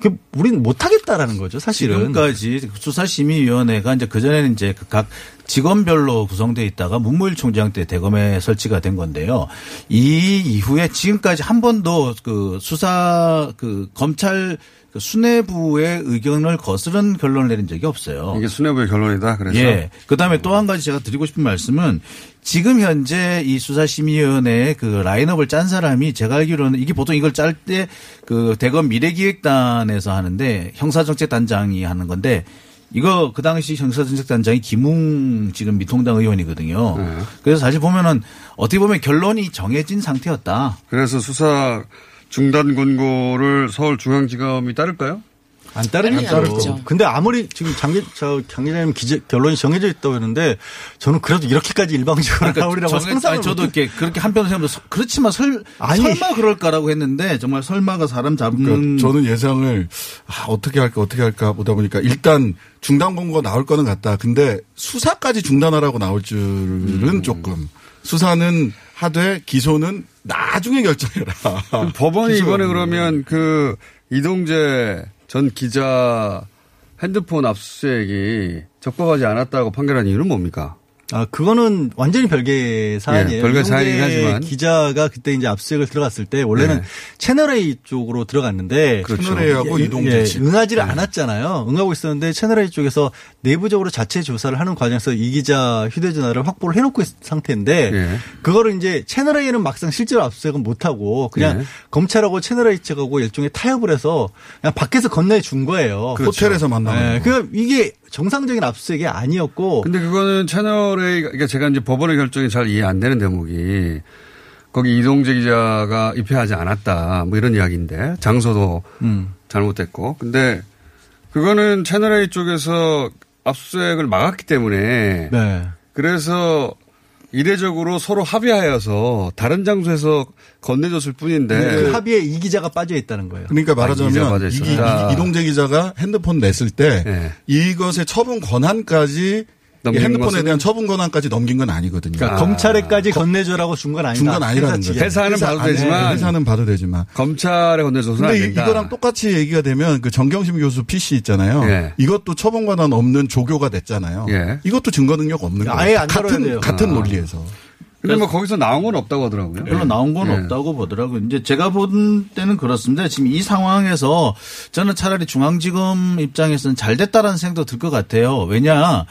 그 우리는 못하겠다라는 거죠. 사실은. 지금까지 수사심의위원회가 이제 그전에는 이제 그각 직원별로 구성돼 있다가 문무일 총장 때 대검에 설치가 된 건데요. 이 이후에 지금까지 한 번도 그 수사 그 검찰 그 수뇌부의 의견을 거스른 결론을 내린 적이 없어요. 이게 수뇌부의 결론이다. 그래서 예. 그 다음에 또 한 가지 제가 드리고 싶은 말씀은 지금 현재 이 수사심의위원회의 그 라인업을 짠 사람이 제가 알기로는 이게 보통 이걸 짤 때 그 대검 미래기획단에서 하는데 형사정책단장이 하는 건데 이거 그 당시 형사정책단장이 김웅 지금 미통당 의원이거든요. 네. 그래서 사실 보면은 어떻게 보면 결론이 정해진 상태였다. 그래서 수사 중단 권고를 서울중앙지검이 따를까요? 안 따르는 안 따를 거. 거고. 근데 아무리 지금 장기 저 강기자님 기재 결론이 정해져 있다고 했는데 저는 그래도 이렇게까지 일방적으로 나오리라고 정해- 상상을 아니, 저도 못 이렇게 그렇게 한편으로 생각해서 그렇지만 설, 아니. 설마 그럴까라고 했는데 정말 설마가 사람 잡는 그러니까 저는 예상을 아, 어떻게 할까 어떻게 할까 보다 보니까 일단 중단 공고가 나올 거는 같다. 근데 수사까지 중단하라고 나올 줄은 음. 조금 수사는 하되 기소는 나중에 결정해라. (laughs) 법원이 이번에 안 그러면 그 이동재 전 기자 핸드폰 압수수색이 적법하지 않았다고 판결한 이유는 뭡니까? 아, 그거는 완전히 별개 사안이에요. 예, 별개 사안이긴 하지만. 기자가 그때 이제 압수수색을 들어갔을 때 원래는 네. 채널A 쪽으로 들어갔는데 그렇죠. 채널A하고 예, 이동재 예, 집. 응하지를 네. 않았잖아요. 응하고 있었는데 채널A 쪽에서 내부적으로 자체 조사를 하는 과정에서 이 기자 휴대전화를 확보를 해놓고 있는 상태인데 예. 그거를 이제 채널A는 막상 실제로 압수수색은 못하고 그냥 예. 검찰하고 채널A 측하고 일종의 타협을 해서 그냥 밖에서 건네준 거예요. 호텔에서 만나는 예, 거. 그러니까 이게 정상적인 압수수색이 아니었고 근데 그거는 채널A, 그러니까 제가 이제 법원의 결정이 잘 이해 안 되는 대목이 거기 이동재 기자가 입회하지 않았다. 뭐 이런 이야기인데 장소도 음. 잘못됐고. 근데 그거는 채널A 쪽에서 압수수색을 막았기 때문에 네. 그래서 이례적으로 서로 합의하여서 다른 장소에서 건네줬을 뿐인데 그 합의에 이 기자가 빠져 있다는 거예요. 그러니까 아, 말하자면 빠져 이. 이, 이동재 기자가 핸드폰 냈을 때 네. 이것의 처분 권한까지 핸드폰에? 대한 처분 권한까지 넘긴 건 아니거든요. 그러니까 검찰에까지 건네줘라고 준 건 아니다. 준 건 아니라는 거죠. 회사는 회사 봐도 되지만 회사는 봐도 되지만 검찰에 건네줘서는 안 근데 이- 된다. 이거랑 똑같이 얘기가 되면 그 정경심 교수 PC 있잖아요. 예. 이것도 처분 권한 없는 조교가 됐잖아요. 예. 이것도 증거 능력 없는 거예요. 아예 안 같은 돼요. 같은 아. 논리에서. 근데 뭐 거기서 나온 건 없다고 하더라고요. 별로 나온 건 예. 없다고 보더라고요. 이제 제가 본 때는 그렇습니다. 지금 이 상황에서 저는 차라리 중앙지검 입장에서는 잘 됐다라는 생각도 들 것 같아요. 왜냐,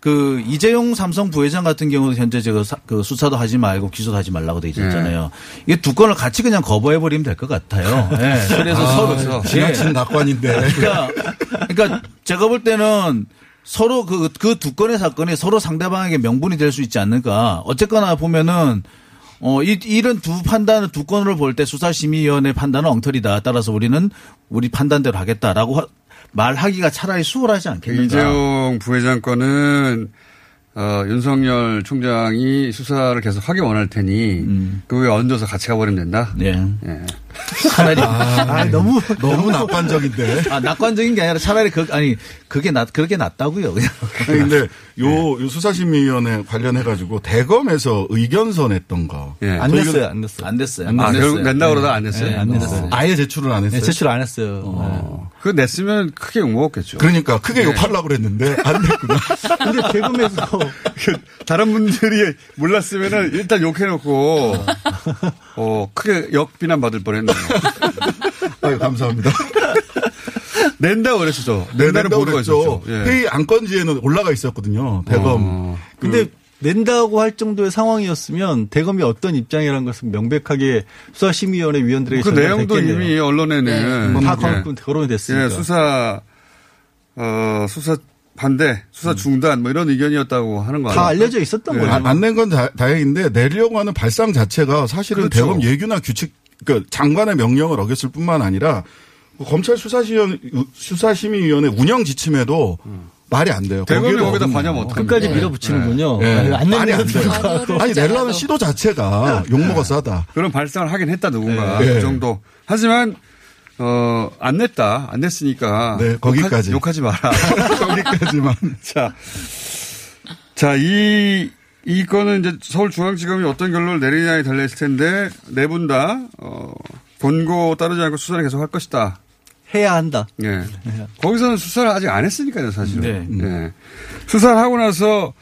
그 이재용 삼성 부회장 같은 경우도 현재 제가 사- 그 수사도 하지 말고 기소도 하지 말라고 돼 있었잖아요. 이게 두 건을 같이 그냥 거부해 버리면 될 것 같아요. 예. (laughs) 그래서 아, 서로 지나친 낙관인데. 그러니까, 그러니까 제가 볼 때는 서로 그, 그 두 건의 사건이 서로 상대방에게 명분이 될 수 있지 않을까. 어쨌거나 보면은 어, 이, 이런 두 판단을, 두 건을 볼때 수사심의위원회 판단은 엉터리다. 따라서 우리는 우리 판단대로 하겠다라고 하- 말하기가 차라리 수월하지 않겠는가. 이재용 부회장 건은 어, 윤석열 총장이 수사를 계속 하기 원할 테니 그 위에 얹어서 같이 가버리면 된다. 네. 예. 차라리 아, 너무 너무 낙관적인데. 아, 낙관적인 게 아니라 차라리 그 아니 그게 낫 그렇게 낫다고요. 그냥. 아니, 근데 요, 요 수사심의위원회 관련해 가지고 대검에서 의견서 냈던 거. 예. 안 저희가- 냈어요, 안 냈어요. 안 됐어요. 아, 결국 낸다 그러다 안 냈어요? 네, 안 됐어요. 아예 제출을 안 했어요. 네, 제출 안 했어요. 어. 그거 냈으면 크게 욕 먹었겠죠. 그러니까 크게 네. 욕하려고 그랬는데 안 됐구나. 네. (laughs) 근데 대검에서 (laughs) 다른 분들이 몰랐으면은 일단 욕해놓고, 어, 크게 역비난 받을 뻔했 네요. (laughs) 아유, 감사합니다. (laughs) 낸다고 그랬었죠. 네, 낸다는 보도가. 있었죠. 예. 회의 안건지에는 올라가 있었거든요. 대검. 어. 근데 낸다고 할 정도의 상황이었으면 대검이 어떤 입장이라는 것은 명백하게 수사심의위원회 위원들에게 그 내용도 전달됐겠네요. 이미 언론에는 네. 다 예. 거론- 거론이 됐으니까. 예, 수사 어 수사 반대, 수사 중단 뭐 이런 의견이었다고 하는 거다 아니에요? 알려져 있었던 거죠. 안낸 건 다행인데 내려고 하는 발상 자체가 사실은 그렇죠. 대검 예규나 규칙, 그러니까 장관의 명령을 어겼을 뿐만 아니라 검찰 수사시원, 수사심의위원회 운영 지침에도 말이 안 돼요. 대검이 거기다. 관여하면 어떡합니까? 끝까지 밀어붙이는군요. 예. 아니, 안 말이 안 돼요. 아니 내려는 시도 자체가 욕먹어서 하다. 그런 발상을 하긴 했다 누군가 네. 그 정도. 하지만 어, 안 냈다. 안 냈으니까. 네, 거기까지. 욕하지, 욕하지 마라. (laughs) 거기까지만. (laughs) 자. 자, 이, 이 건은 이제 서울중앙지검이 어떤 결론을 내리냐에 달려있을 텐데, 네 분 다, 어, 권고 따르지 않고 수사를 계속 할 것이다. 해야 한다. 예. 거기서는 수사를 아직 안 했으니까요, 사실은. 네. 예. 수사를 하고 나서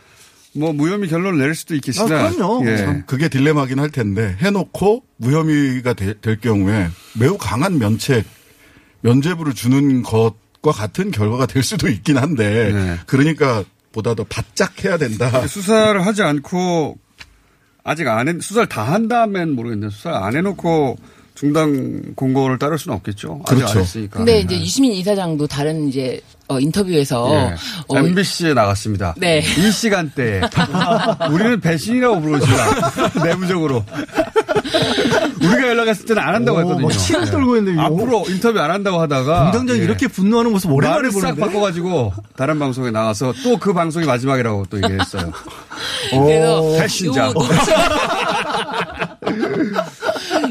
뭐 무혐의 결론을 내릴 수도 있겠으나. 아, 그럼요. 예. 참 그게 딜레마긴 할 텐데 해놓고 무혐의가 되- 될 경우에 매우 강한 면책, 면죄부를 주는 것과 같은 결과가 될 수도 있긴 한데 네. 그러니까 보다 더 바짝 해야 된다. 수사를 하지 않고 아직 안 해, 수사를 다 한 다음엔 모르겠는데 수사를 안 해놓고 중단 공고를 따를 수는 없겠죠. 아직 그렇죠. 안 했으니까. 근데 이제 유시민 이사장도 다른 이제 어, 인터뷰에서 예. 어, MBC에 나갔습니다. 네. 이 시간대에. (laughs) 우리는 배신이라고 부르지만 내부적으로. 우리가 연락했을 때는 안 한다고 오, 했거든요. 막 치를 예. 떨고 있는데 앞으로 인터뷰 안 한다고 하다가 공장장이 예. 이렇게 분노하는 모습 오랜만에 말을 싹 보는데. 바꿔가지고 다른 방송에 나와서 또 그 방송이 마지막이라고 또 얘기했어요. 그래서 배신자. (laughs)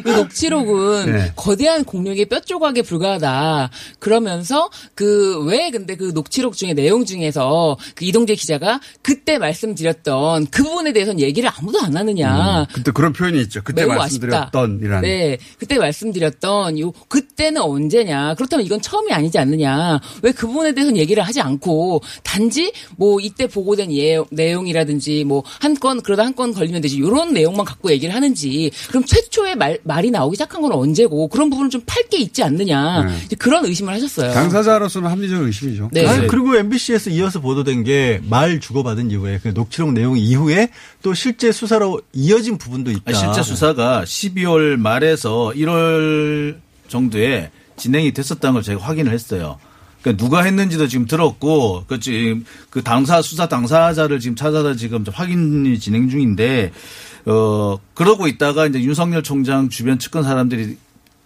이 녹취록은 네. 거대한 공력의 뼈 조각에 불과하다. 그러면서 그 왜 근데 그 녹취록 중에 내용 중에서 그 이동재 기자가 그때 말씀드렸던 그 부분에 대해서는 얘기를 아무도 안 하느냐. 그때 그런 표현이 있죠. 그때 말씀드렸던이라는. 네. 그때 말씀드렸던 요 그때는 언제냐. 그렇다면 이건 처음이 아니지 않느냐. 왜 그 부분에 대해서는 얘기를 하지 않고 단지 뭐 이때 보고된 예, 내용이라든지 뭐 한 건 그러다 한 건 걸리면 되지. 요런 내용만 갖고 얘기를 하는지. 그럼 최초의 말, 말이 나오기 시작한 건 언제고 그런 부분을 좀 팔 게 있지 않느냐. 네. 이제 그런 의심을 하셨어요. 당사자로서는 합리적 의심이죠. 네. 아니, 그리고 MBC에서 이어서 보도된 게 말 주고받은 이후에 그 녹취록 내용 이후에 또 실제 수사로 이어진 부분도 있다. 아니, 실제 수사가 12월 말에서 1월 정도에 진행이 됐었다는 걸 제가 확인을 했어요. 그러니까 누가 했는지도 지금 들었고, 그 지금 그 당사 수사 당사자를 지금 찾아서 지금 좀 확인이 진행 중인데, 어 그러고 있다가 이제 윤석열 총장 주변 측근 사람들이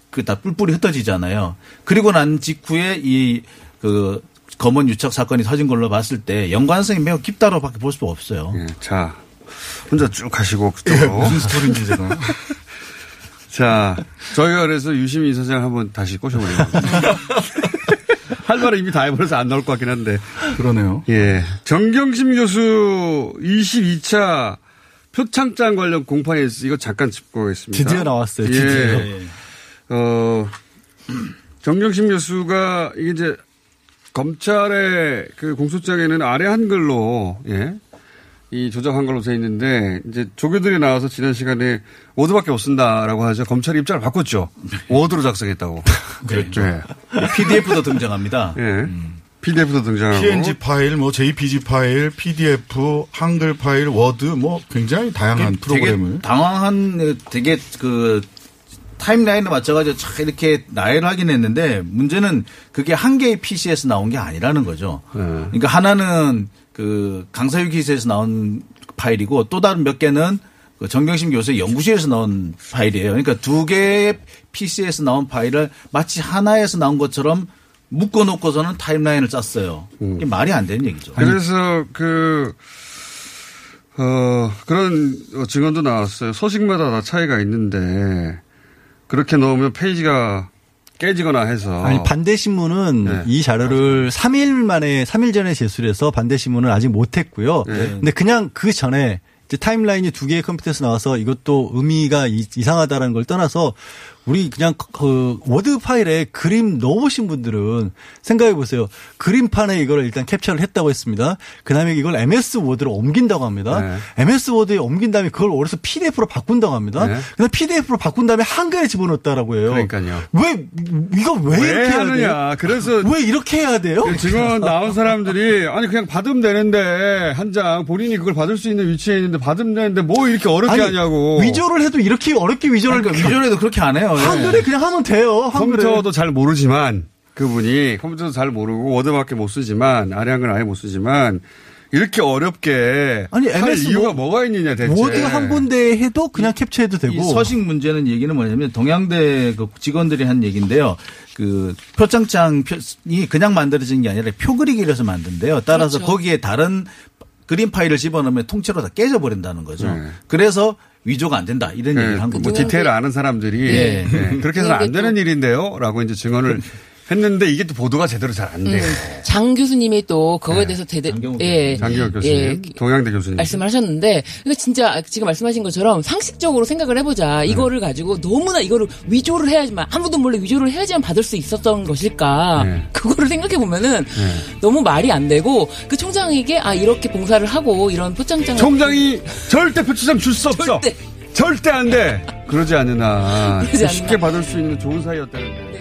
그 다 뿔뿔이 흩어지잖아요. 그리고 난 직후에 이그 검언 유착 사건이 터진 걸로 봤을 때 연관성이 매우 깊다로밖에 볼 수가 없어요. 예, 자, 혼자 쭉 가시고 예, 그쪽으로. 무슨 스토리인지 제가. (laughs) 자, 저희가 그래서 유시민 이사장 한번 다시 꼬셔보려고. (laughs) 할 말을 이미 다 해버려서 안 나올 것 같긴 한데. 그러네요. 예. 정경심 교수 22차 표창장 관련 공판에 있어 이거 잠깐 짚고 가겠습니다. 드디어 나왔어요, 드디어. 예. 어, 정경심 교수가 이게 이제 검찰의 그 공소장에는 아래 한글로, 예. 이 조작한 걸로 돼 있는데 이제 조교들이 나와서 지난 시간에 워드밖에 못 쓴다라고 하죠. 검찰이 입장을 바꿨죠. 워드로 작성했다고. (laughs) 그렇죠. 예. PDF도 등장합니다. 예. PDF도 등장하고. PNG 파일, 뭐 JPG 파일, PDF, 한글 파일, 워드, 뭐 굉장히 다양한 프로그램을. 되게 방대한 되게 그 타임라인에 맞춰가지고 쫙 이렇게 나열을 하긴 했는데 문제는 그게 한 개의 PC에서 나온 게 아니라는 거죠. 네. 그러니까 하나는 그 강사휴게실에서 나온 파일이고 또 다른 몇 개는 그 정경심 교수의 연구실에서 나온 파일이에요. 그러니까 두 개의 PC에서 나온 파일을 마치 하나에서 나온 것처럼 묶어놓고서는 타임라인을 짰어요. 이게 말이 안 되는 얘기죠. 그래서 그, 어, 그런 증언도 나왔어요. 소식마다 다 차이가 있는데 그렇게 넣으면 페이지가 깨지거나 해서. 아니 반대 신문은 네. 이 자료를 3일 만에 3일 전에 제출해서 반대 신문은 아직 못했고요. 네. 근데 그냥 그 전에 이제 타임라인이 두 개의 컴퓨터에서 나와서 이것도 의미가 이- 이상하다라는 걸 떠나서 우리 그냥 그 워드 파일에 그림 넣어보신 분들은 생각해 보세요. 그림판에 이걸 일단 캡처를 했다고 했습니다. 그 다음에 이걸 MS 워드로 옮긴다고 합니다. 네. MS 워드에 옮긴 다음에 그걸 어디서 PDF로 바꾼다고 합니다. 네. 그다음 PDF로 바꾼 다음에 한글에 집어넣었다라고 해요. 그러니까요. 왜 이거 왜, 왜 이렇게 하느냐. 돼요? 그래서 (laughs) 왜 이렇게 해야 돼요? 그 증언 (laughs) 나온 사람들이 아니 그냥 받으면 되는데 한 장 본인이 그걸 받을 수 있는 위치에 있는데 받으면 되는데 뭐 이렇게 어렵게 아니, 하냐고. 위조를 해도 이렇게 어렵게 위조를 그러니까 위조를 해도 그렇게 안 해요. 예. 한글에 그냥 하면 돼요. 한글에. 컴퓨터도 잘 모르지만 그분이 컴퓨터도 잘 모르고 워드밖에 못 쓰지만 아래아한글을 아예 못 쓰지만 이렇게 어렵게 아니, 할 MS 이유가 워- 뭐가 있느냐 대체. 워드 한 군데 해도 그냥 캡처해도 되고. 이 서식 문제는 얘기는 뭐냐면 동양대 그 직원들이 한 얘기인데요. 그 표창장이 그냥 만들어진 게 아니라 표 그리기를 해서 만든대요. 따라서 그렇죠. 거기에 다른 그림 파일을 집어넣으면 통째로 다 깨져버린다는 거죠. 네. 그래서 위조가 안 된다 이런 네, 얘기를 한뭐 거죠. 디테일 아는 사람들이 예. 네, 그렇게 해서는 안 되는 일인데요. 라고 이제 증언을 했는데 이게 또 보도가 제대로 잘 안 돼요. 장 교수님이 또 그거에 네. 대해서 대대, 예, 장기혁 교수님, 예, 동양대 교수님. 말씀을 하셨는데, 그러니까 진짜 지금 말씀하신 것처럼 상식적으로 생각을 해보자. 이거를 가지고 너무나 이거를 위조를 해야지만, 아무도 몰래 위조를 해야지만 받을 수 있었던 것일까. 네. 그거를 생각해 보면은 너무 말이 안 되고, 그 총장에게 아, 이렇게 봉사를 하고 이런 표창장을. 총장이 절대 표창장 줄 수 없어. 절대. 안 돼. 그러지 않으나 그러지 않으나. 쉽게 받을 수 있는 좋은 사이였다는.